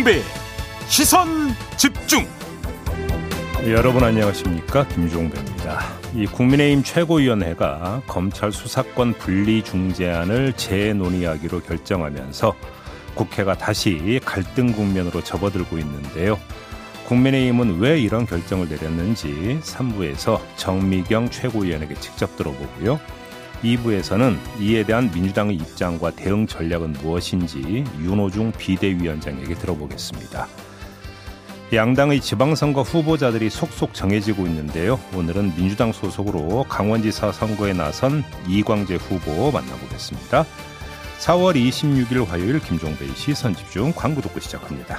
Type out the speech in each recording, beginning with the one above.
김종배 시선 집중. 여러분 안녕하십니까 김종배입니다. 이 국민의힘 최고위원회가 검찰 수사권 분리 중재안을 재논의하기로 결정하면서 국회가 다시 갈등 국면으로 접어들고 있는데요. 국민의힘은 왜 이런 결정을 내렸는지 3부에서 정미경 최고위원에게 직접 들어보고요. 2부에서는 이에 대한 민주당의 입장과 대응 전략은 무엇인지 윤호중 비대위원장에게 들어보겠습니다. 양당의 지방선거 후보자들이 속속 정해지고 있는데요. 오늘은 민주당 소속으로 강원지사 선거에 나선 이광재 후보 만나보겠습니다. 4월 26일 화요일 김종배의 시선집중 광고 듣고 시작합니다.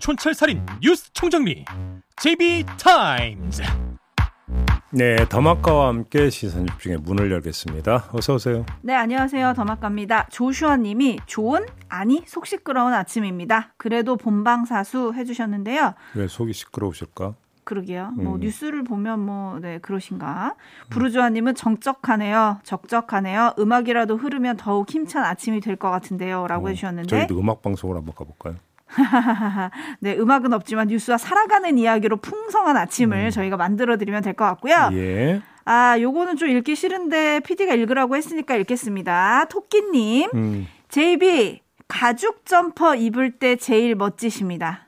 촌철살인 뉴스 총정리 JB Times. 네, 더마카와 함께 시선 집중의 문을 열겠습니다. 어서 오세요. 네, 안녕하세요. 더마카입니다. 조슈아 님이 좋은 아니 속 시끄러운 아침입니다. 그래도 본방사수 해 주셨는데요. 왜 속이 시끄러우실까? 그러게요. 뭐 음. 뉴스를 보면 뭐 네, 그러신가? 부르주아 님은 정적하네요. 적적하네요. 음악이라도 흐르면 더욱 힘찬 아침이 될 것 같은데요라고 어, 해 주셨는데 저희도 음악 방송을 한번 가 볼까요? 네, 음악은 없지만 뉴스와 살아가는 이야기로 풍성한 아침을 음. 저희가 만들어 드리면 될 것 같고요. 예. 아, 요거는 좀 읽기 싫은데 PD가 읽으라고 했으니까 읽겠습니다. 토끼님, 음. JB 가죽 점퍼 입을 때 제일 멋지십니다.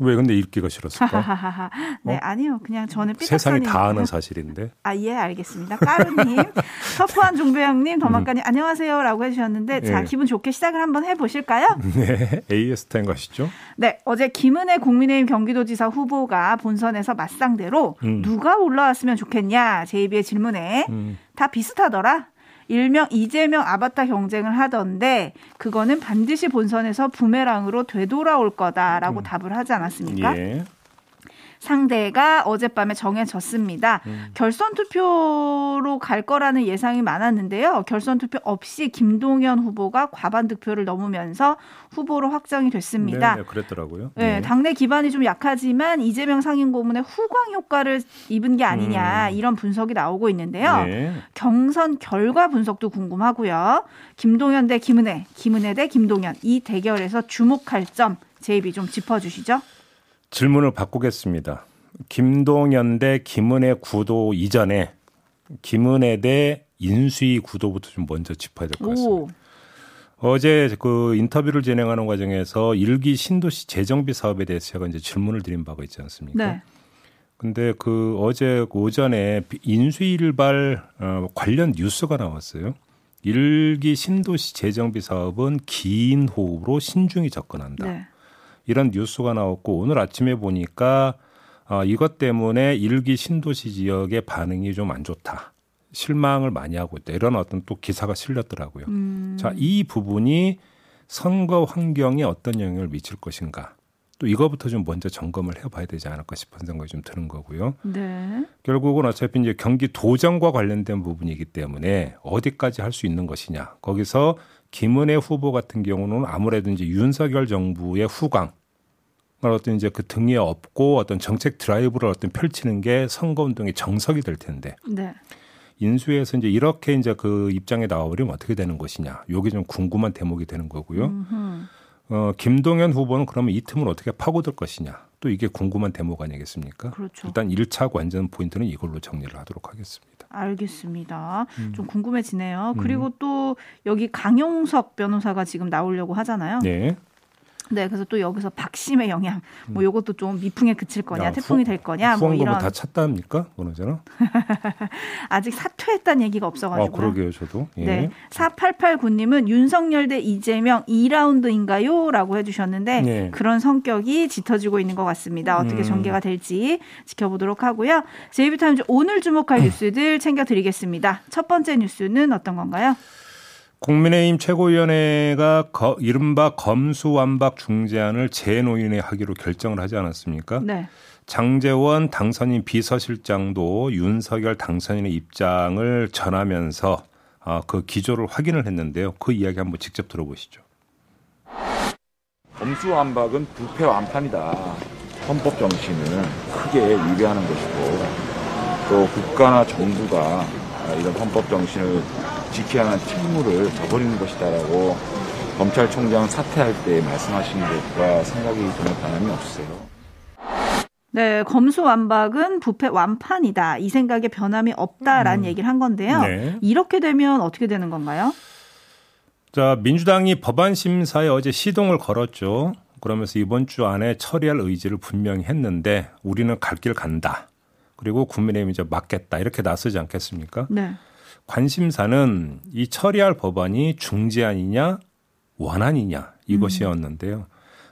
왜 근데 읽기가 싫었을까? 네, 어? 아니요. 그냥 저는 세상이 다 아는 사실인데. 아, 예, 알겠습니다. 까루님, 터프한 종배형님, 더마까님, 음. 안녕하세요. 라고 해주셨는데, 네. 자, 예. 기분 좋게 시작을 한번 해보실까요? 네, AS 타임 가시죠. 네, 어제 김은혜 국민의힘 경기도지사 후보가 본선에서 맞상대로 음. 누가 올라왔으면 좋겠냐, JB의 질문에 음. 다 비슷하더라. 일명 이재명 아바타 경쟁을 하던데 그거는 반드시 본선에서 부메랑으로 되돌아올 거다라고 음. 답을 하지 않았습니까? 예. 상대가 어젯밤에 정해졌습니다. 음. 결선 투표로 갈 거라는 예상이 많았는데요. 결선 투표 없이 김동연 후보가 과반 득표를 넘으면서 후보로 확정이 됐습니다. 네, 네 그랬더라고요. 네, 네, 당내 기반이 좀 약하지만 이재명 상임 고문의 후광 효과를 입은 게 아니냐 음. 이런 분석이 나오고 있는데요. 네. 경선 결과 분석도 궁금하고요. 김동연 대 김은혜, 김은혜 대 김동연 이 대결에서 주목할 점 제이비 좀 짚어주시죠. 질문을 바꾸겠습니다. 김동연 대 김은혜 구도 이전에 김은혜 대 인수위 구도부터 좀 먼저 짚어야 될 것 같습니다. 어제 그 인터뷰를 진행하는 과정에서 일기 신도시 재정비 사업에 대해서 제가 이제 질문을 드린 바가 있지 않습니까? 네. 근데 그 어제 오전에 인수일발 어, 관련 뉴스가 나왔어요. 일기 신도시 재정비 사업은 긴 호흡으로 신중히 접근한다. 네. 이런 뉴스가 나왔고 오늘 아침에 보니까 어, 이것 때문에 일기 신도시 지역의 반응이 좀 안 좋다. 실망을 많이 하고 있다. 이런 어떤 또 기사가 실렸더라고요. 음. 자, 이 부분이 선거 환경에 어떤 영향을 미칠 것인가. 또 이거부터 좀 먼저 점검을 해봐야 되지 않을까 싶은 생각이 좀 드는 거고요. 네. 결국은 어차피 이제 경기 도정과 관련된 부분이기 때문에 어디까지 할 수 있는 것이냐. 거기서 김은혜 후보 같은 경우는 아무래도 이제 윤석열 정부의 후광 어떤 이제 그 등에 업고 어떤 정책 드라이브를 어떤 펼치는 게 선거 운동의 정석이 될 텐데. 네. 인수에서 이제 이렇게 이제 그 입장에 나와버리면 어떻게 되는 것이냐. 요게 좀 궁금한 대목이 되는 거고요. 음흠. 어, 김동연 후보는 그러면 이 틈을 어떻게 파고들 것이냐. 또 이게 궁금한 대목 아니겠습니까? 그렇죠. 일단 1차 관전 포인트는 이걸로 정리를 하도록 하겠습니다. 알겠습니다. 음. 좀 궁금해지네요. 음. 그리고 또 여기 강용석 변호사가 지금 나오려고 하잖아요. 네. 네, 그래서 또 여기서 박심의 영향, 뭐 음. 요것도 좀 미풍에 그칠 거냐, 야, 태풍이 될 거냐, 뭐 이런. 다 찼답니까, 그러잖아. 아직 사퇴했다는 얘기가 없어가지고. 아, 그러게요, 저도. 예. 네, 4889님은 윤석열 대 이재명 2라운드인가요?라고 해주셨는데 네. 그런 성격이 짙어지고 있는 것 같습니다. 어떻게 음. 전개가 될지 지켜보도록 하고요. 제이비타임즈 오늘 주목할 뉴스들 챙겨드리겠습니다. 첫 번째 뉴스는 어떤 건가요? 국민의힘 최고위원회가 거, 이른바 검수완박 중재안을 재논의 하기로 결정을 하지 않았습니까? 네. 장재원 당선인 비서실장도 윤석열 당선인의 입장을 전하면서 어, 그 기조를 확인을 했는데요. 그 이야기 한번 직접 들어보시죠. 검수완박은 부패 완판이다. 헌법 정신을 크게 위배하는 것이고 또 국가나 정부가 이런 헌법 정신을 지켜야 하는 책무를 저버리는 것이다라고 검찰총장 사퇴할 때 말씀하신 것과 생각이 전혀 변함이 없으세요. 네, 검수완박은 부패 완판이다. 이 생각에 변함이 없다라는 음. 얘기를 한 건데요. 네. 이렇게 되면 어떻게 되는 건가요? 자, 민주당이 법안 심사에 어제 시동을 걸었죠. 그러면서 이번 주 안에 처리할 의지를 분명히 했는데 우리는 갈 길 간다. 그리고 국민의힘 이제 맞겠다. 이렇게 나서지 않겠습니까? 네. 관심사는 이 처리할 법안이 중재안이냐 원안이냐 이것이었는데요. 음.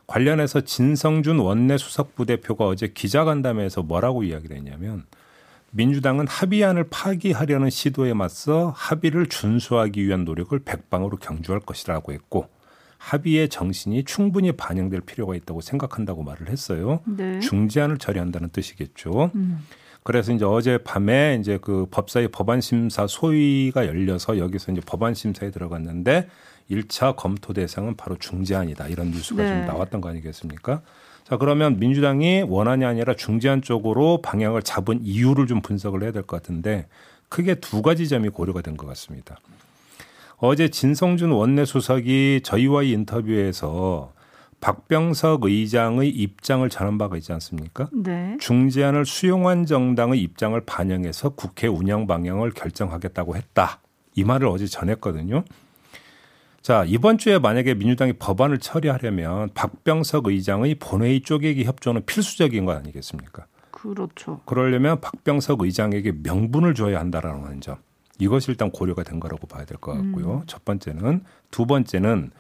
관련해서 진성준 원내 수석부대표가 어제 기자간담회에서 뭐라고 이야기를 했냐면 민주당은 합의안을 파기하려는 시도에 맞서 합의를 준수하기 위한 노력을 백방으로 경주할 것이라고 했고 합의의 정신이 충분히 반영될 필요가 있다고 생각한다고 말을 했어요. 네. 중재안을 처리한다는 뜻이겠죠. 음. 그래서 이제 어제 밤에 이제 그 법사위 법안 심사 소위가 열려서 여기서 이제 법안 심사에 들어갔는데 1차 검토 대상은 바로 중재안이다. 이런 뉴스가 네. 좀 나왔던 거 아니겠습니까? 자, 그러면 민주당이 원안이 아니라 중재안 쪽으로 방향을 잡은 이유를 좀 분석을 해야 될 것 같은데 크게 두 가지 점이 고려가 된 것 같습니다. 어제 진성준 원내수석이 저희와의 인터뷰에서 박병석 의장의 입장을 전한 바가 있지 않습니까? 네. 중재안을 수용한 정당의 입장을 반영해서 국회 운영 방향을 결정하겠다고 했다. 이 말을 어제 전했거든요. 자, 이번 주에 만약에 민주당이 법안을 처리하려면 박병석 의장의 본회의 쪼개기 협조는 필수적인 거 아니겠습니까? 그렇죠. 그러려면 박병석 의장에게 명분을 줘야 한다라는 점. 이것이 일단 고려가 된 거라고 봐야 될 것 같고요. 음. 첫 번째는 두 번째는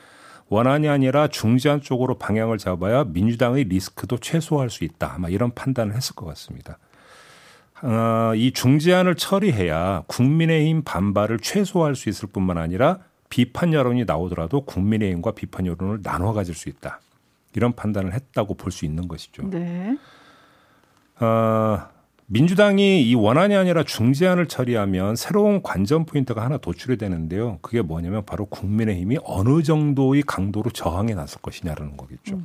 원안이 아니라 중재안 쪽으로 방향을 잡아야 민주당의 리스크도 최소화할 수 있다. 아마 이런 판단을 했을 것 같습니다. 어, 이 중재안을 처리해야 국민의힘 반발을 최소화할 수 있을 뿐만 아니라 비판 여론이 나오더라도 국민의힘과 비판 여론을 나눠 가질 수 있다. 이런 판단을 했다고 볼 수 있는 것이죠. 네. 어, 민주당이 이 원안이 아니라 중재안을 처리하면 새로운 관전 포인트가 하나 도출이 되는데요. 그게 뭐냐면 바로 국민의힘이 어느 정도의 강도로 저항해 나설 것이냐라는 거겠죠.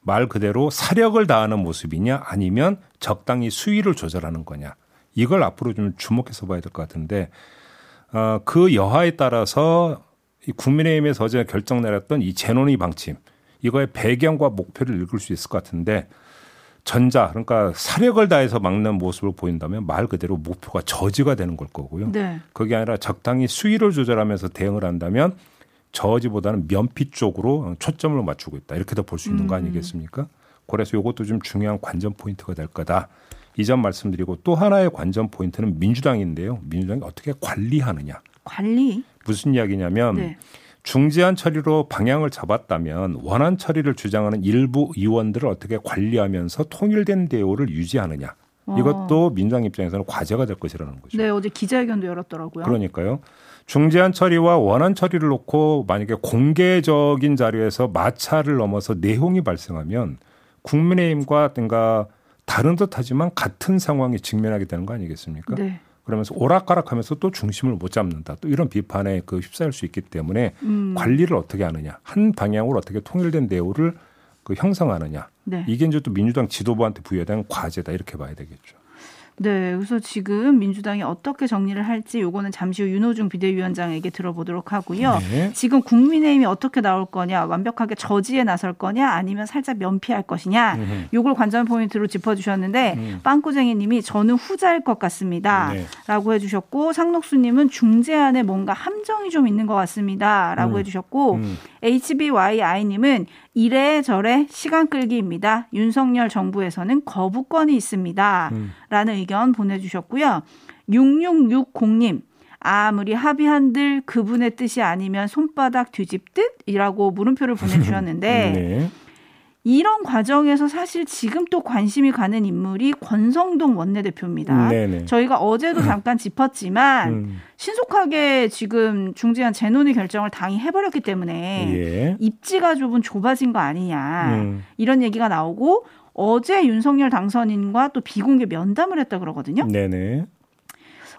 말 그대로 사력을 다하는 모습이냐 아니면 적당히 수위를 조절하는 거냐. 이걸 앞으로 좀 주목해서 봐야 될 것 같은데 어, 그 여하에 따라서 이 국민의힘에서 어제 결정 내렸던 이 재논의 방침 이거의 배경과 목표를 읽을 수 있을 것 같은데 전자 그러니까 사력을 다해서 막는 모습을 보인다면 말 그대로 목표가 저지가 되는 걸 거고요. 네. 그게 아니라 적당히 수위를 조절하면서 대응을 한다면 저지보다는 면피 쪽으로 초점을 맞추고 있다. 이렇게도 볼수 있는 거 음. 아니겠습니까? 그래서 이것도 좀 중요한 관전 포인트가 될 거다. 이 점 말씀드리고 또 하나의 관전 포인트는 민주당인데요. 민주당이 어떻게 관리하느냐. 관리? 무슨 이야기냐면 네. 중재안 처리로 방향을 잡았다면 원안 처리를 주장하는 일부 의원들을 어떻게 관리하면서 통일된 대우를 유지하느냐. 어. 이것도 민주당 입장에서는 과제가 될 것이라는 거죠. 네, 어제 기자회견도 열었더라고요. 그러니까요. 중재안 처리와 원안 처리를 놓고 만약에 공개적인 자료에서 마찰을 넘어서 내용이 발생하면 국민의힘과 뭔가 다른 듯하지만 같은 상황에 직면하게 되는 거 아니겠습니까? 네. 그러면서 오락가락하면서 또 중심을 못 잡는다. 또 이런 비판에 그 휩싸일 수 있기 때문에 음. 관리를 어떻게 하느냐, 한 방향으로 어떻게 통일된 대우를 그 형성하느냐. 네. 이게 이제 또 민주당 지도부한테 부여된 과제다 이렇게 봐야 되겠죠. 네, 그래서 지금 민주당이 어떻게 정리를 할지 요거는 잠시 후 윤호중 비대위원장에게 들어보도록 하고요. 네. 지금 국민의힘이 어떻게 나올 거냐, 완벽하게 저지에 나설 거냐, 아니면 살짝 면피할 것이냐, 음. 요걸 관전 포인트로 짚어주셨는데 음. 빵꾸쟁이님이 저는 후자일 것 같습니다. 네. 라고 해주셨고 상록수님은 중재안에 뭔가 함정이 좀 있는 것 같습니다.라고 음. 해주셨고 음. HBYI님은 이래저래 시간 끌기입니다. 윤석열 정부에서는 거부권이 있습니다. 음. 라는 의견 보내주셨고요. 6660님. 아무리 합의한들 그분의 뜻이 아니면 손바닥 뒤집듯? 이라고 물음표를 보내주셨는데, 네. 이런 과정에서 사실 지금 또 관심이 가는 인물이 권성동 원내대표입니다. 네네. 저희가 어제도 잠깐 짚었지만 음. 신속하게 지금 중지한 재논의 결정을 당이 해버렸기 때문에 예. 입지가 좁은 좁아진 거 아니냐 음. 이런 얘기가 나오고 어제 윤석열 당선인과 또 비공개 면담을 했다 그러거든요. 네네.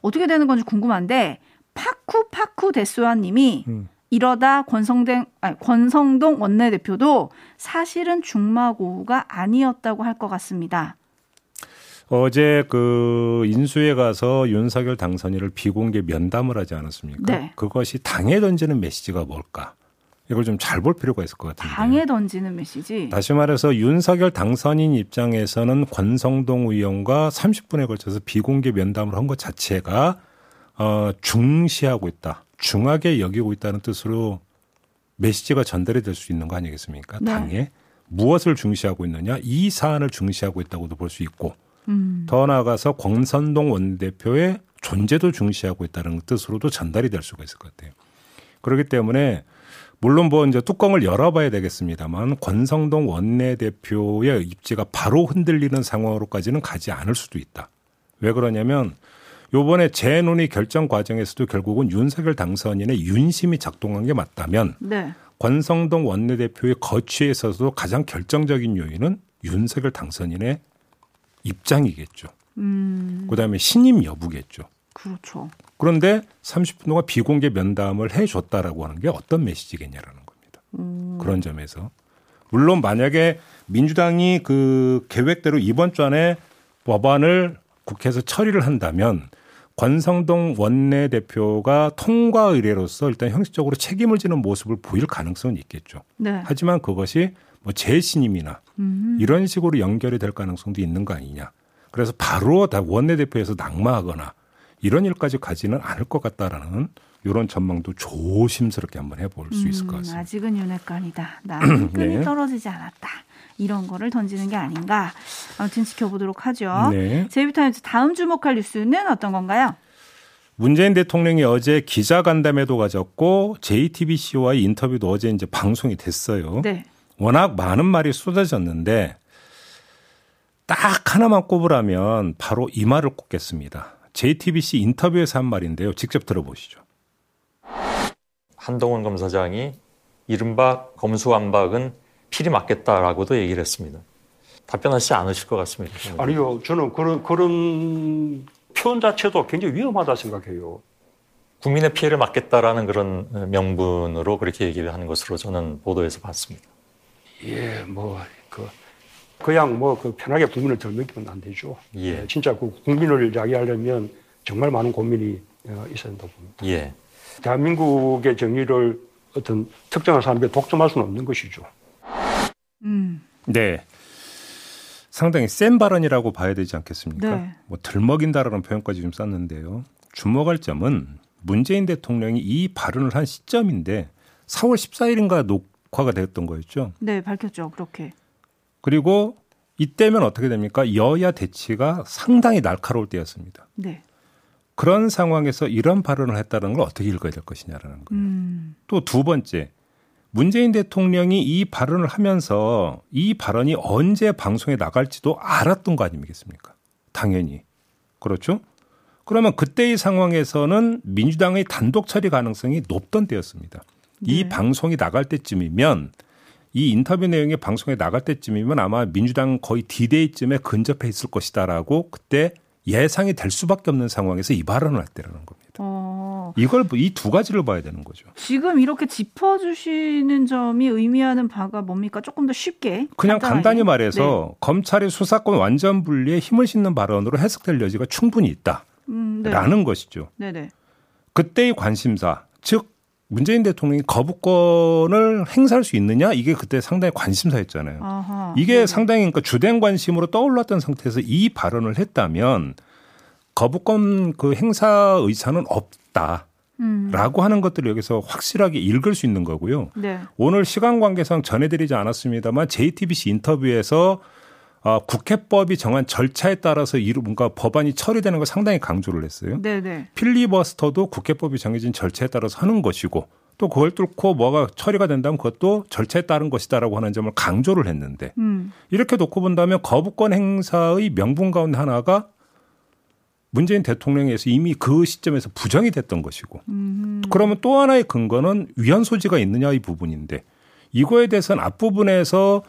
어떻게 되는 건지 궁금한데 파쿠 파쿠 데스와님이 음. 이러다 권성동, 아니, 권성동 원내대표도 사실은 중마고우가 아니었다고 할 것 같습니다. 어제 그 인수에 가서 윤석열 당선인을 비공개 면담을 하지 않았습니까? 네. 그것이 당에 던지는 메시지가 뭘까? 이걸 좀 잘 볼 필요가 있을 것 같은데. 당에 던지는 메시지. 다시 말해서 윤석열 당선인 입장에서는 권성동 의원과 30분에 걸쳐서 비공개 면담을 한 것 자체가 어, 중시하고 있다. 중하게 여기고 있다는 뜻으로 메시지가 전달이 될 수 있는 거 아니겠습니까? 네. 당에 무엇을 중시하고 있느냐 이 사안을 중시하고 있다고도 볼 수 있고 음. 더 나아가서 권선동 원대표의 존재도 중시하고 있다는 뜻으로도 전달이 될 수가 있을 것 같아요. 그렇기 때문에 물론 뭐 이제 뚜껑을 열어봐야 되겠습니다만 권성동 원내대표의 입지가 바로 흔들리는 상황으로까지는 가지 않을 수도 있다. 왜 그러냐면 요번에 재논의 결정 과정에서도 결국은 윤석열 당선인의 윤심이 작동한 게 맞다면 네. 권성동 원내대표의 거취에 있어서도 가장 결정적인 요인은 윤석열 당선인의 입장이겠죠. 음. 그다음에 신임 여부겠죠. 그렇죠. 그런데 30분 동안 비공개 면담을 해줬다라고 하는 게 어떤 메시지겠냐라는 겁니다. 음. 그런 점에서 물론 만약에 민주당이 그 계획대로 이번 주 안에 법안을 국회에서 처리를 한다면 권성동 원내대표가 통과 의뢰로서 일단 형식적으로 책임을 지는 모습을 보일 가능성은 있겠죠. 네. 하지만 그것이 뭐 재신임이나 음. 이런 식으로 연결이 될 가능성도 있는 거 아니냐. 그래서 바로 다 원내대표에서 낙마하거나 이런 일까지 가지는 않을 것 같다라는 이런 전망도 조심스럽게 한번 해볼 수 있을 것 음, 같습니다. 아직은 윤회권이다. 나는 끈이 네. 떨어지지 않았다. 이런 거를 던지는 게 아닌가. 아무튼 지켜보도록 하죠. 네. 제이비타임즈 다음 주목할 뉴스는 어떤 건가요? 문재인 대통령이 어제 기자간담회도 가졌고 JTBC와의 인터뷰도 어제 이제 방송이 됐어요. 네. 워낙 많은 말이 쏟아졌는데 딱 하나만 꼽으라면 바로 이 말을 꼽겠습니다. JTBC 인터뷰에서 한 말인데요. 직접 들어보시죠. 한동훈 검사장이 이른바 검수완박은 필히 맞겠다라고도 얘기를 했습니다. 답변하시지 않으실 것 같습니다. 아니요, 저는 그런 그런 표현 자체도 굉장히 위험하다 생각해요. 국민의 피해를 막겠다라는 그런 명분으로 그렇게 얘기를 하는 것으로 저는 보도에서 봤습니다. 예, 뭐, 그, 그냥 뭐, 그 편하게 국민을 덜먹이면 안 되죠. 예. 예. 진짜 그 국민을 이야기하려면 정말 많은 고민이 어, 있어야 된다고 봅니다. 예. 대한민국의 정의를 어떤 특정한 사람에게 독점할 수는 없는 것이죠. 음. 네. 상당히 센 발언이라고 봐야 되지 않겠습니까? 네. 뭐 들먹인다라는 표현까지 좀 썼는데요. 주목할 점은 문재인 대통령이 이 발언을 한 시점인데 4월 14일인가 녹화가 되었던 거였죠. 네, 밝혔죠. 그렇게. 그리고 이때면 어떻게 됩니까? 여야 대치가 상당히 날카로울 때였습니다. 네. 그런 상황에서 이런 발언을 했다는 걸 어떻게 읽어야 될 것이냐라는 거예요. 음. 또두 번째, 문재인 대통령이 이 발언을 하면서 이 발언이 언제 방송에 나갈지도 알았던 거 아니겠습니까? 당연히. 그렇죠? 그러면 그때의 상황에서는 민주당의 단독 처리 가능성이 높던 때였습니다. 네. 이 방송이 나갈 때쯤이면 이 인터뷰 내용이 방송에 나갈 때쯤이면 아마 민주당 거의 디데이쯤에 근접해 있을 것이다라고 그때 예상이 될 수밖에 없는 상황에서 이 발언을 했다는 겁니다. 어. 이걸 이 두 가지를 봐야 되는 거죠. 지금 이렇게 짚어주시는 점이 의미하는 바가 뭡니까? 조금 더 쉽게. 그냥 간단하게. 간단히 말해서 네. 검찰의 수사권 완전 분리에 힘을 싣는 발언으로 해석될 여지가 충분히 있다. 음, 네. 라는 것이죠. 네네. 그때의 관심사, 즉 문재인 대통령이 거부권을 행사할 수 있느냐 이게 그때 상당히 관심사였잖아요. 아하, 이게 네네. 상당히 그러니까 주된 관심으로 떠올랐던 상태에서 이 발언을 했다면 거부권 그 행사 의사는 없 다. 음. 라고 하는 것들을 여기서 확실하게 읽을 수 있는 거고요. 네. 오늘 시간 관계상 전해드리지 않았습니다만 JTBC 인터뷰에서 어, 국회법이 정한 절차에 따라서 이루 뭔가 법안이 처리되는 걸 상당히 강조를 했어요. 네네. 네. 필리버스터도 국회법이 정해진 절차에 따라서 하는 것이고 또 그걸 뚫고 뭐가 처리가 된다면 그것도 절차에 따른 것이다라고 하는 점을 강조를 했는데 음. 이렇게 놓고 본다면 거부권 행사의 명분 가운데 하나가 문재인 대통령에서 이미 그 시점에서 부정이 됐던 것이고 음. 그러면 또 하나의 근거는 위헌 소지가 있느냐의 부분인데 이거에 대해서는 앞부분에서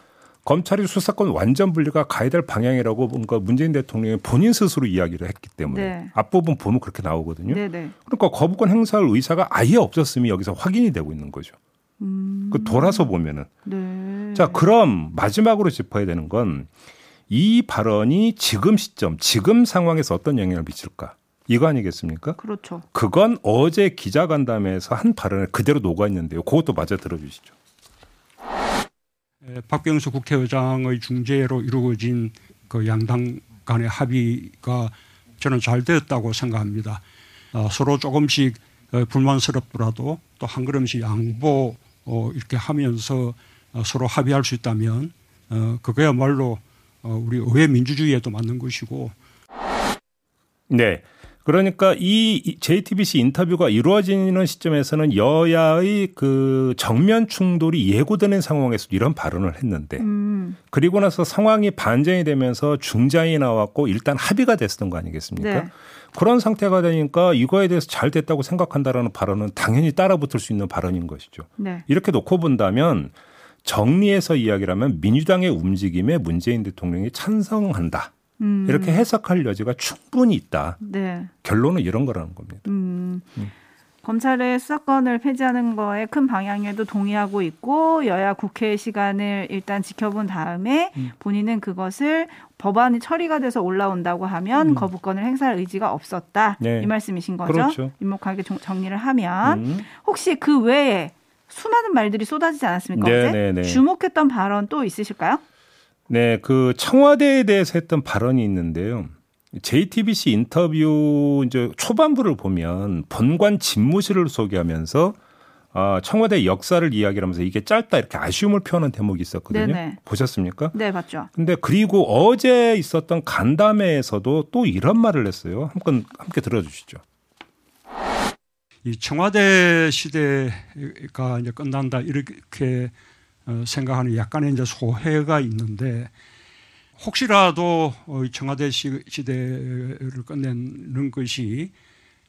검찰이 수사권 완전 분리가 가야 될 방향이라고 뭔가 문재인 대통령이 본인 스스로 이야기를 했기 때문에 네. 앞부분 보면 그렇게 나오거든요. 네네. 네. 그러니까 거부권 행사할 의사가 아예 없었음이 여기서 확인이 되고 있는 거죠. 음. 그 돌아서 보면은. 네. 자, 그럼 마지막으로 짚어야 되는 건 이 발언이 지금 시점, 지금 상황에서 어떤 영향을 미칠까? 이거 아니겠습니까? 그렇죠. 그건 어제 기자간담회에서 한 발언에 그대로 녹아 있는데요. 그것도 마저 들어주시죠. 박병수 국회의장의 중재로 이루어진 그 양당 간의 합의가 저는 잘 되었다고 생각합니다. 어, 서로 조금씩 어, 불만스럽더라도 또 한 걸음씩 양보 어, 이렇게 하면서 어, 서로 합의할 수 있다면 어, 그거야말로 어, 우리 의회 민주주의에도 맞는 것이고. 네. 그러니까 이 JTBC 인터뷰가 이루어지는 시점에서는 여야의 그 정면 충돌이 예고되는 상황에서 이런 발언을 했는데 음. 그리고 나서 상황이 반전이 되면서 중장이 나왔고 일단 합의가 됐었던 거 아니겠습니까? 네. 그런 상태가 되니까 이거에 대해서 잘 됐다고 생각한다라는 발언은 당연히 따라붙을 수 있는 발언인 것이죠. 네. 이렇게 놓고 본다면 정리해서 이야기를 하면 민주당의 움직임에 문재인 대통령이 찬성한다. 음. 이렇게 해석할 여지가 충분히 있다. 네. 결론은 이런 거라는 겁니다. 음. 음. 검찰의 수사권을 폐지하는 거에 큰 방향에도 동의하고 있고 여야 국회 시간을 일단 지켜본 다음에 음. 본인은 그것을 법안이 처리가 돼서 올라온다고 하면 음. 거부권을 행사할 의지가 없었다. 네. 이 말씀이신 거죠? 그렇죠. 임목하게 정리를 하면 음. 혹시 그 외에 수많은 말들이 쏟아지지 않았습니까? 네, 어제 네, 네. 주목했던 발언 또 있으실까요? 네, 그 청와대에 대해서 했던 발언이 있는데요. JTBC 인터뷰 이제 초반부를 보면 본관 집무실을 소개하면서 아, 청와대 역사를 이야기를 하면서 이게 짧다 이렇게 아쉬움을 표하는 대목이 있었거든요. 네네. 보셨습니까? 네, 봤죠. 근데 그리고 어제 있었던 간담회에서도 또 이런 말을 했어요. 한번 함께 들어주시죠. 이 청와대 시대가 이제 끝난다 이렇게 어, 생각하는 약간의 이제 소회가 있는데 혹시라도 어, 청와대 시대를 끝내는 것이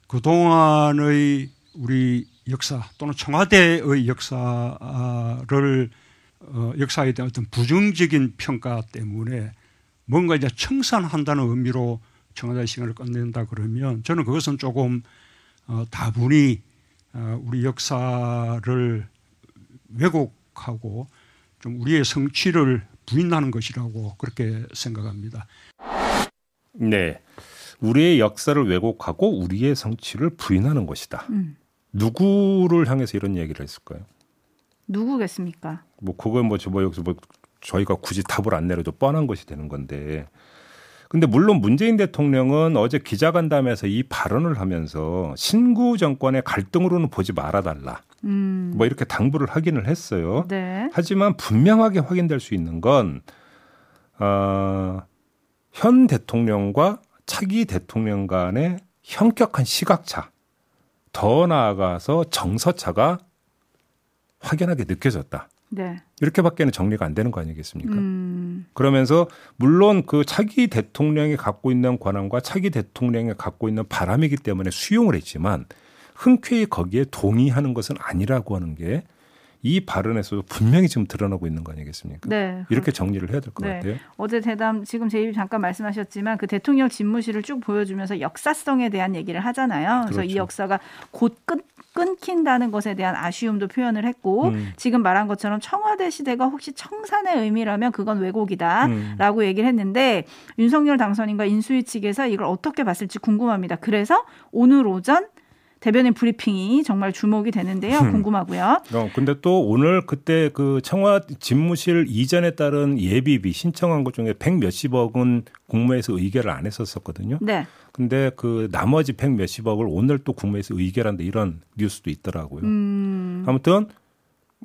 그동안의 우리 역사 또는 청와대의 역사를 어, 역사에 대한 어떤 부정적인 평가 때문에 뭔가 이제 청산한다는 의미로 청와대 시간을 끝낸다 그러면 저는 그것은 조금 다분히 우리 역사를 왜곡하고 좀 우리의 성취를 부인하는 것이라고 그렇게 생각합니다. 네. 우리의 역사를 왜곡하고 우리의 성취를 부인하는 것이다. 음. 누구를 향해서 이런 얘기를 했을까요? 누구겠습니까? 뭐 그건 뭐, 뭐 여기서 뭐 저희가 굳이 답을 안 내려도 뻔한 것이 되는 건데. 근데 물론 문재인 대통령은 어제 기자간담회에서 이 발언을 하면서 신구 정권의 갈등으로는 보지 말아달라. 음. 뭐 이렇게 당부를 하기는 했어요. 네. 하지만 분명하게 확인될 수 있는 건, 어, 현 대통령과 차기 대통령 간의 현격한 시각차, 더 나아가서 정서차가 확연하게 느껴졌다. 네. 이렇게밖에는 정리가 안 되는 거 아니겠습니까? 음. 그러면서 물론 그 차기 대통령이 갖고 있는 권한과 차기 대통령이 갖고 있는 바람이기 때문에 수용을 했지만 흔쾌히 거기에 동의하는 것은 아니라고 하는 게 이 발언에서도 분명히 지금 드러나고 있는 거 아니겠습니까? 네. 이렇게 정리를 해야 될것 네. 같아요. 어제 대담 지금 제입 잠깐 말씀하셨지만 그 대통령 집무실을 쭉 보여주면서 역사성에 대한 얘기를 하잖아요. 그래서 그렇죠. 이 역사가 곧 끝, 끊긴다는 것에 대한 아쉬움도 표현을 했고 음. 지금 말한 것처럼 청와대 시대가 혹시 청산의 의미라면 그건 왜곡이다라고 음. 얘기를 했는데 윤석열 당선인과 인수위 측에서 이걸 어떻게 봤을지 궁금합니다. 그래서 오늘 오전 대변인 브리핑이 정말 주목이 되는데요. 음. 궁금하고요. 어, 근데 또 오늘 그때 그 청와 집무실 이전에 따른 예비비 신청한 것 중에 백 몇십억은 국무회에서 의결을 안 했었었거든요. 네. 근데 그 나머지 백 몇십억을 오늘 또 국무회에서 의결한다 이런 뉴스도 있더라고요. 음. 아무튼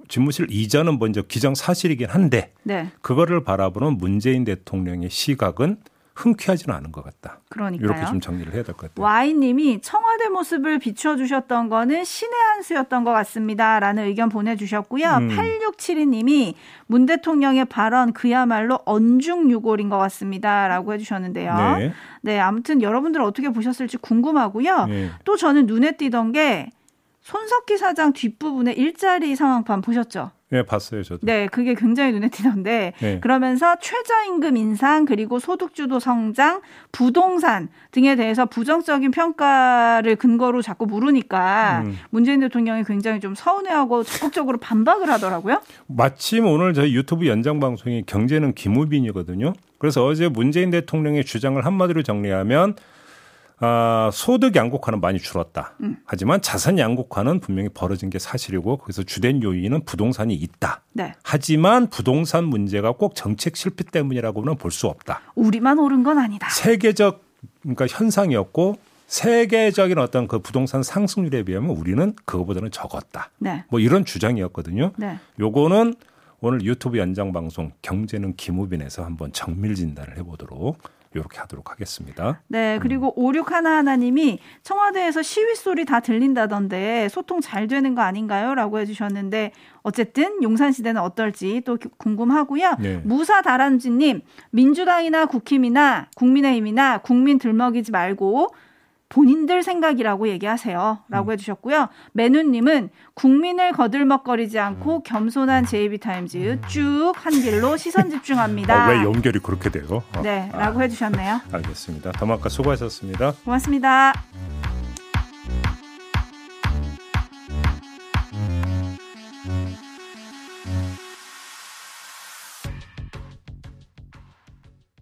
집무실 이전은 먼저 기정 사실이긴 한데 네. 그거를 바라보는 문재인 대통령의 시각은 흔쾌하지는 않은 것 같다. 그러니까요. 이렇게 좀 정리를 해야 될 것 같아요. 와이님이 청와대 모습을 비춰주셨던 거는 신의 한 수였던 것 같습니다.라는 의견 보내주셨고요. 음. 8672님이 문 대통령의 발언 그야말로 언중유골인 것 같습니다.라고 해주셨는데요. 네. 네, 아무튼 여러분들 어떻게 보셨을지 궁금하고요. 네. 또 저는 눈에 띄던 게 손석희 사장 뒷부분에 일자리 상황판 보셨죠? 네, 봤어요, 저도. 네, 그게 굉장히 눈에 띄던데 네. 그러면서 최저임금 인상 그리고 소득주도 성장, 부동산 등에 대해서 부정적인 평가를 근거로 자꾸 물으니까 음. 문재인 대통령이 굉장히 좀 서운해하고 적극적으로 반박을 하더라고요. 마침 오늘 저희 유튜브 연장 방송이 경제는 김우빈이거든요. 그래서 어제 문재인 대통령의 주장을 한마디로 정리하면 아, 소득 양극화는 많이 줄었다. 음. 하지만 자산 양극화는 분명히 벌어진 게 사실이고 거기서 주된 요인은 부동산이 있다. 네. 하지만 부동산 문제가 꼭 정책 실패 때문이라고는 볼 수 없다. 우리만 옳은 건 아니다. 세계적 그러니까 현상이었고 세계적인 어떤 그 부동산 상승률에 비하면 우리는 그거보다는 적었다. 네. 뭐 이런 주장이었거든요. 네. 요거는 오늘 유튜브 연장 방송 경제는 김우빈에서 한번 정밀 진단을 해보도록 이렇게 하도록 하겠습니다. 네, 그리고 음. 5611님이 청와대에서 시위 소리 다 들린다던데 소통 잘 되는 거 아닌가요? 라고 해주셨는데 어쨌든 용산 시대는 어떨지 또 궁금하고요. 네. 무사 다람쥐님, 민주당이나 국힘이나 국민의힘이나 국민 들먹이지 말고 본인들 생각이라고 얘기하세요. 라고 음. 해주셨고요. 매누님은 국민을 거들먹거리지 않고 음. 겸손한 제이비타임즈 쭉 한 길로 시선 집중합니다. 어, 왜 연결이 그렇게 돼요? 어. 네, 라고 아. 해주셨네요. 알겠습니다. 더마카 수고하셨습니다. 고맙습니다.